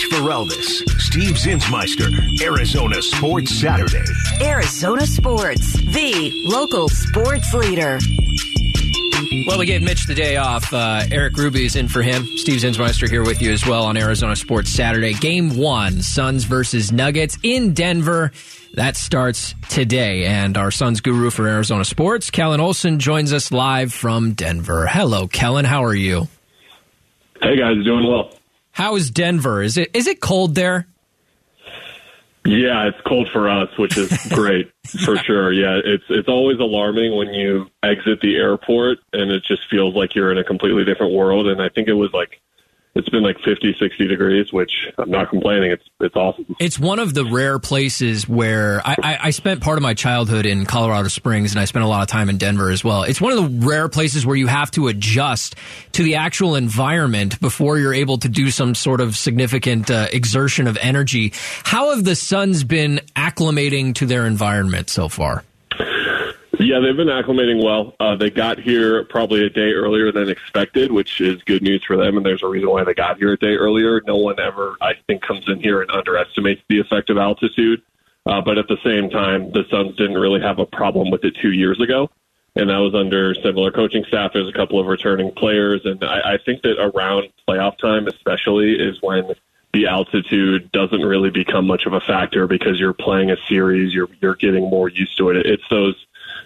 Reach for Steve Zinsmeister, Arizona Sports Saturday. Arizona Sports, the local sports leader. Well, we gave Mitch the day off. Uh, Eric Ruby is in for him. Steve Zinsmeister here with you as well on Arizona Sports Saturday. Game one, Suns versus Nuggets in Denver. That starts today. And our Suns guru for Arizona Sports, Kellan Olson, joins us live from Denver. Hello, Kellan. How are you? Hey, guys. Doing well. How is Denver? Is it is it cold there? Yeah, it's cold for us, which is great for sure. Yeah, it's it's always alarming when you exit the airport and it just feels like you're in a completely different world. And I think it was like it's been like 50, 60 degrees, which I'm not complaining. It's it's awesome. It's one of the rare places where I, I, I, spent part of my childhood in Colorado Springs, and I spent a lot of time in Denver as well. It's one of the rare places where you have to adjust to the actual environment before you're able to do some sort of significant uh, exertion of energy. How have the Suns been acclimating to their environment so far? Yeah, they've been acclimating well. Uh, they got here probably a day earlier than expected, which is good news for them. And there's a reason why they got here a day earlier. No one ever, I think, comes in here and underestimates the effect of altitude. Uh, but at the same time, the Suns didn't really have a problem with it two years ago. And that was under similar coaching staff. There's a couple of returning players. And I, I think that around playoff time, especially, is when the altitude doesn't really become much of a factor because you're playing a series, you're you're getting more used to it. It's those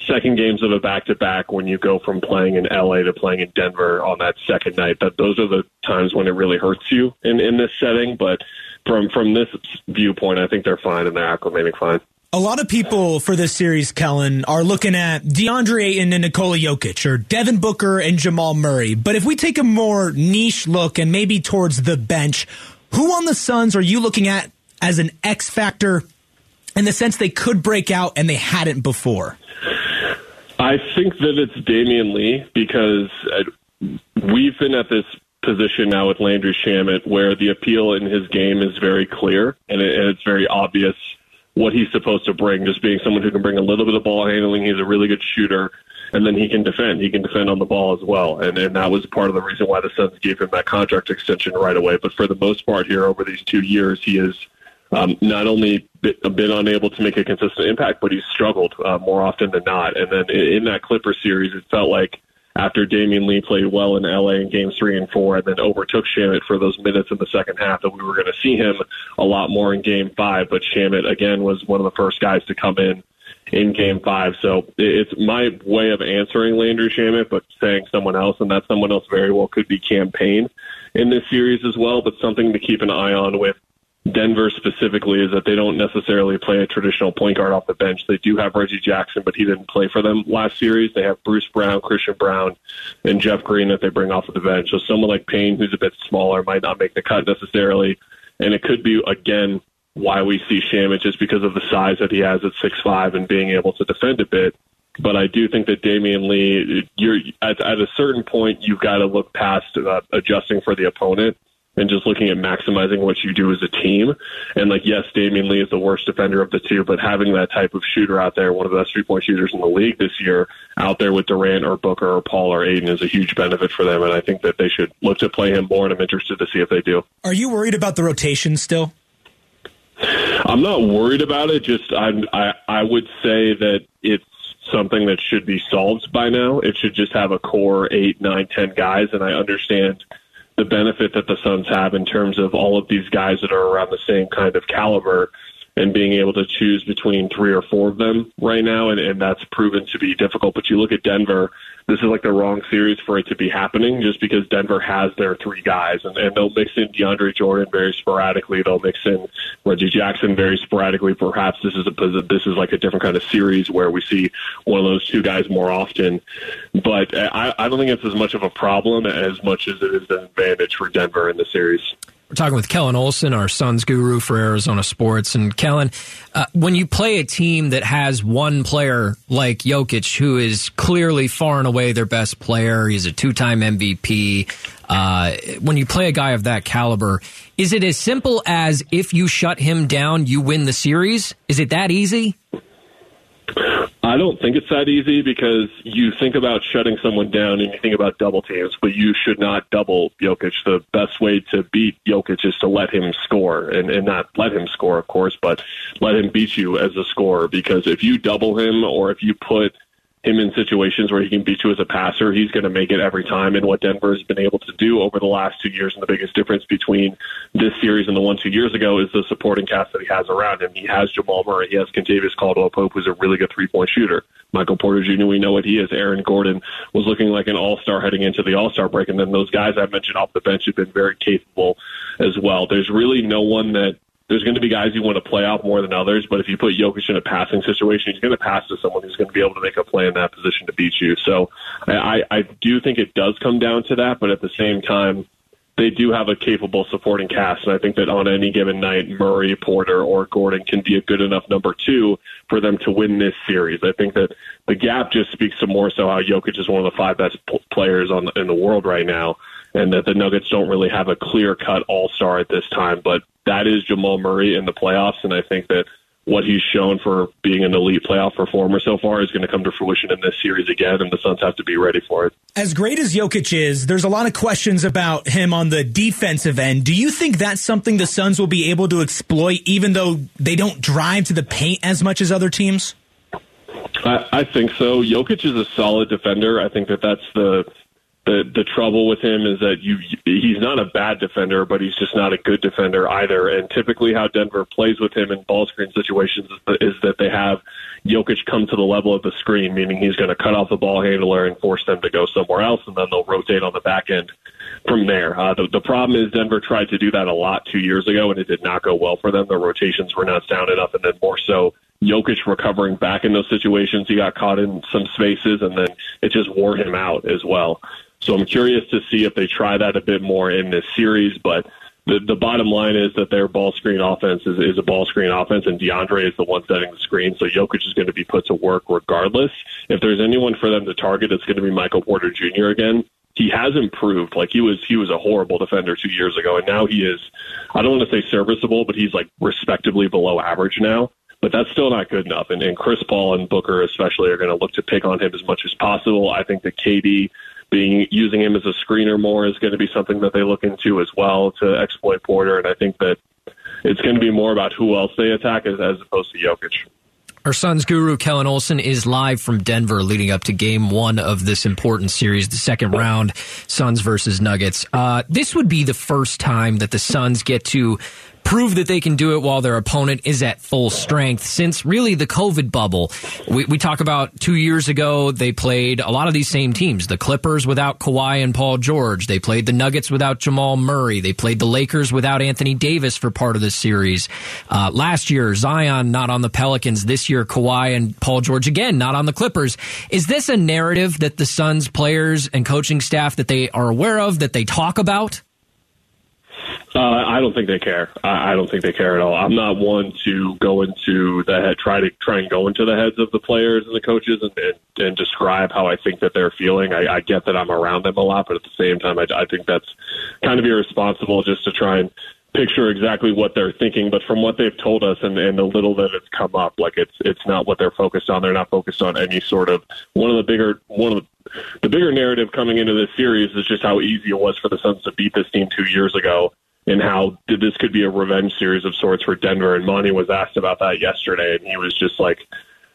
second games of a back to back when you go from playing in LA to playing in Denver on that second night. That those are the times when it really hurts you in in this setting. But from from this viewpoint, I think they're fine and they're acclimating fine. A lot of people for this series, Kellan, are looking at DeAndre Ayton and Nikola Jokic or Devin Booker and Jamal Murray. But if we take a more niche look and maybe towards the bench, who on the Suns are you looking at as an X factor in the sense they could break out and they hadn't before? I think that it's Damion Lee because uh, we've been at this position now with Landry Shamet where the appeal in his game is very clear and it's very obvious what he's supposed to bring. Just being someone who can bring a little bit of ball handling, he's a really good shooter, and then he can defend. He can defend on the ball as well, and and that was part of the reason why the Suns gave him that contract extension right away. But for the most part, here over these two years, he is um, not only been unable to make a consistent impact, but he's struggled uh, more often than not. And then in that Clipper series, it felt like after Damion Lee played well in LA in games three and four and then overtook Shamet for those minutes in the second half that we were going to see him a lot more in game five. But Shamet, again, was one of the first guys to come in in game five. So it's my way of answering Landry Shamet, but saying someone else, and that someone else very well could be Cam Payne in this series as well, but something to keep an eye on with Denver specifically is that they don't necessarily play a traditional point guard off the bench. They do have Reggie Jackson, but he didn't play for them last series. They have Bruce Brown, Christian Braun, and Jeff Green that they bring off of the bench. So someone like Payne, who's a bit smaller, might not make the cut necessarily. And it could be, again, why we see Shamet just because of the size that he has at six five and being able to defend a bit. But I do think that Damion Lee, you're at, at a certain point, you've got to look past uh, adjusting for the opponent and just looking at maximizing what you do as a team. And like, yes, Damion Lee is the worst defender of the two, but having that type of shooter out there, one of the best three point shooters in the league this year, out there with Durant or Booker or Paul or Ayton is a huge benefit for them. And I think that they should look to play him more, and I'm interested to see if they do. Are you worried about the rotation still? I'm not worried about it. Just I'm, I I would say that it's something that should be solved by now. It should just have a core eight, nine, ten guys, and I understand the benefit that the Suns have in terms of all of these guys that are around the same kind of caliber and being able to choose between three or four of them right now, and, and that's proven to be difficult. But you look at Denver, this is like the wrong series for it to be happening just because Denver has their three guys, and, and they'll mix in DeAndre Jordan very sporadically. They'll mix in Reggie Jackson very sporadically. Perhaps this is a this is like a different kind of series where we see one of those two guys more often. But uh, I, I don't think it's as much of a problem as much as it is an advantage for Denver in the series. We're talking with Kellan Olson, our Suns guru for Arizona sports. And Kellan, uh, when you play a team that has one player like Jokic, who is clearly far and away their best player, he's a two time MVP. Uh, when you play a guy of that caliber, is it as simple as if you shut him down, you win the series? Is it that easy? I don't think it's that easy because you think about shutting someone down and you think about double teams, but you should not double Jokic. The best way to beat Jokic is to let him score and, and not let him score, of course, but let him beat you as a scorer because if you double him or if you put – him in situations where he can beat you as a passer. He's going to make it every time. And what Denver has been able to do over the last two years, and the biggest difference between this series and the one two years ago, is the supporting cast that he has around him. He has Jamal Murray. He has Kentavious Caldwell Pope, who's a really good three point shooter. Michael Porter Jr., we know what he is. Aaron Gordon was looking like an all star heading into the all star break. And then those guys I mentioned off the bench have been very capable as well. There's really no one that there's going to be guys you want to play off more than others, but if you put Jokic in a passing situation, he's going to pass to someone who's going to be able to make a play in that position to beat you. So I, I do think it does come down to that, but at the same time, they do have a capable supporting cast, and I think that on any given night, Murray, Porter, or Gordon can be a good enough number two for them to win this series. I think that the gap just speaks to more so how Jokic is one of the five best players on the, in the world right now, and that the Nuggets don't really have a clear cut all star at this time. But that is Jamal Murray in the playoffs, and I think that what he's shown for being an elite playoff performer so far is going to come to fruition in this series again, and the Suns have to be ready for it. As great as Jokic is, there's a lot of questions about him on the defensive end. Do you think that's something the Suns will be able to exploit, even though they don't drive to the paint as much as other teams? I, I think so. Jokic is a solid defender. I think that that's the the the trouble with him is that you he's not a bad defender, but he's just not a good defender either. And typically, how Denver plays with him in ball screen situations is that they have Jokic come to the level of the screen, meaning he's going to cut off the ball handler and force them to go somewhere else, and then they'll rotate on the back end from there. Uh, the, the problem is Denver tried to do that a lot two years ago, and it did not go well for them. The rotations were not sound enough, and then more so Jokic recovering back in those situations. He got caught in some spaces, and then it just wore him out as well. So I'm curious to see if they try that a bit more in this series. But the, the bottom line is that their ball screen offense is, is a ball screen offense, and DeAndre is the one setting the screen. So Jokic is going to be put to work regardless. If there's anyone for them to target, it's going to be Michael Porter Jr. again. He has improved. Like he was, he was a horrible defender two years ago, and now he is. I don't want to say serviceable, but he's like respectably below average now but that's still not good enough. And, and Chris Paul and Booker especially are going to look to pick on him as much as possible. I think that KD being using him as a screener more is going to be something that they look into as well to exploit Porter. And I think that it's going to be more about who else they attack as, as opposed to Jokic. Our Suns guru, Kellan Olson, is live from Denver leading up to game one of this important series, the second round, Suns versus Nuggets. Uh, this would be the first time that the Suns get to prove that they can do it while their opponent is at full strength since really the COVID bubble. We, we talk about two years ago, they played a lot of these same teams. The Clippers without Kawhi and Paul George. They played the Nuggets without Jamal Murray. They played the Lakers without Anthony Davis for part of the series. Uh, last year, Zion not on the Pelicans. This year, Kawhi and Paul George again not on the Clippers. Is this a narrative that the Suns players and coaching staff that they are aware of, that they talk about? Uh, I don't think they care. I, I don't think they care at all. I'm not one to go into the head, try to try and go into the heads of the players and the coaches and, and, and describe how I think that they're feeling. I, I get that I'm around them a lot, but at the same time, I, I think that's kind of irresponsible just to try and picture exactly what they're thinking. But from what they've told us and, and the little that it's come up, like it's it's not what they're focused on. They're not focused on any sort of one of the bigger one of the, the bigger narrative coming into this series is just how easy it was for the Suns to beat this team two years ago and how this could be a revenge series of sorts for Denver. And Monty was asked about that yesterday, and he was just like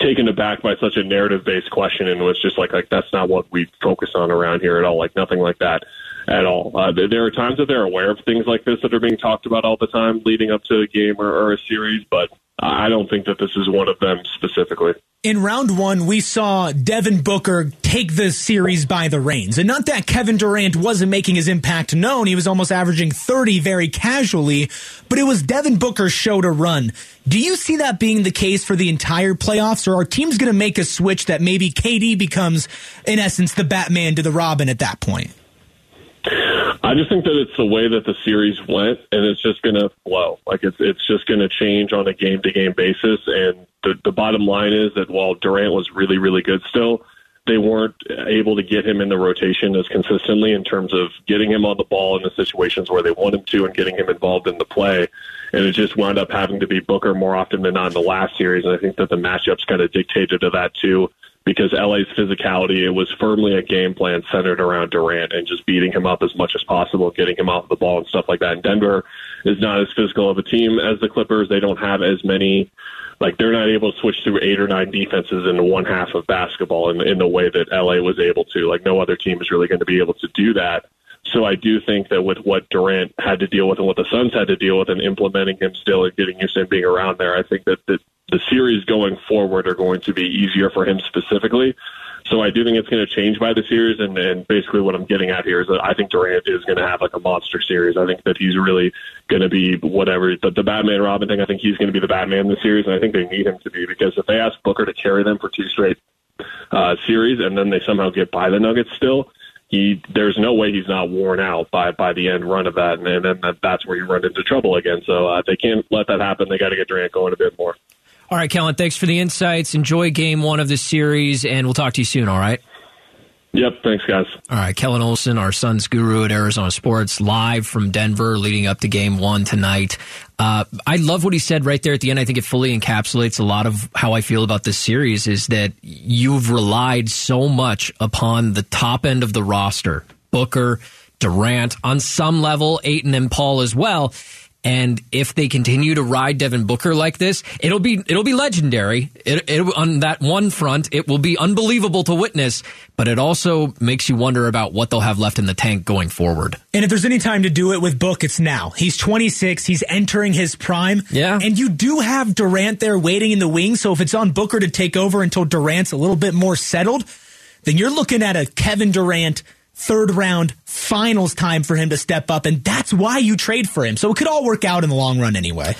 taken aback by such a narrative based question and was just like like that's not what we focus on around here at all. Like nothing like that at all. Uh, there are times that they're aware of things like this that are being talked about all the time leading up to a game or, or a series, but I don't think that this is one of them specifically. In round one, we saw Devin Booker take the series by the reins. And not that Kevin Durant wasn't making his impact known. He was almost averaging 30 very casually, but it was Devin Booker's show to run. Do you see that being the case for the entire playoffs, or are teams going to make a switch that maybe KD becomes, in essence, the Batman to the Robin at that point? I just think that it's the way that the series went, and it's just going to flow. Like it's it's just going to change on a game to game basis. And the the bottom line is that while Durant was really really good still, they weren't able to get him in the rotation as consistently in terms of getting him on the ball in the situations where they want him to and getting him involved in the play. And it just wound up having to be Booker more often than not in the last series. And I think that the matchups kind of dictated to that too because LA's physicality, it was firmly a game plan centered around Durant and just beating him up as much as possible, getting him off the ball and stuff like that. And Denver is not as physical of a team as the Clippers. They don't have as many like they're not able to switch through eight or nine defenses in one half of basketball in, in the way that LA was able to. Like no other team is really going to be able to do that. So I do think that with what Durant had to deal with and what the Suns had to deal with and implementing him still and getting used to him being around there, I think that the, the series going forward are going to be easier for him specifically. So I do think it's going to change by the series, and, and basically what I'm getting at here is that I think Durant is going to have like a monster series. I think that he's really going to be whatever the, the Batman Robin thing. I think he's going to be the Batman in the series, and I think they need him to be because if they ask Booker to carry them for two straight uh, series, and then they somehow get by the Nuggets still, he there's no way he's not worn out by by the end run of that, and, and then that's where you run into trouble again. So uh, they can't let that happen. They got to get Durant going a bit more. All right, Kellan, thanks for the insights. Enjoy game one of this series, and we'll talk to you soon, all right? Yep, thanks, guys. All right, Kellan Olson, our Suns guru at Arizona Sports, live from Denver, leading up to game one tonight. Uh, I love what he said right there at the end. I think it fully encapsulates a lot of how I feel about this series is that you've relied so much upon the top end of the roster Booker, Durant, on some level, Ayton and Paul as well and if they continue to ride Devin Booker like this, it'll be it'll be legendary. It, it, on that one front, it will be unbelievable to witness. But it also makes you wonder about what they'll have left in the tank going forward. And if there's any time to do it with Book, it's now. He's 26. He's entering his prime. Yeah. And you do have Durant there waiting in the wings. So if it's on Booker to take over until Durant's a little bit more settled, then you're looking at a Kevin Durant third round finals time for him to step up. And that's why you trade for him. So it could all work out in the long run anyway.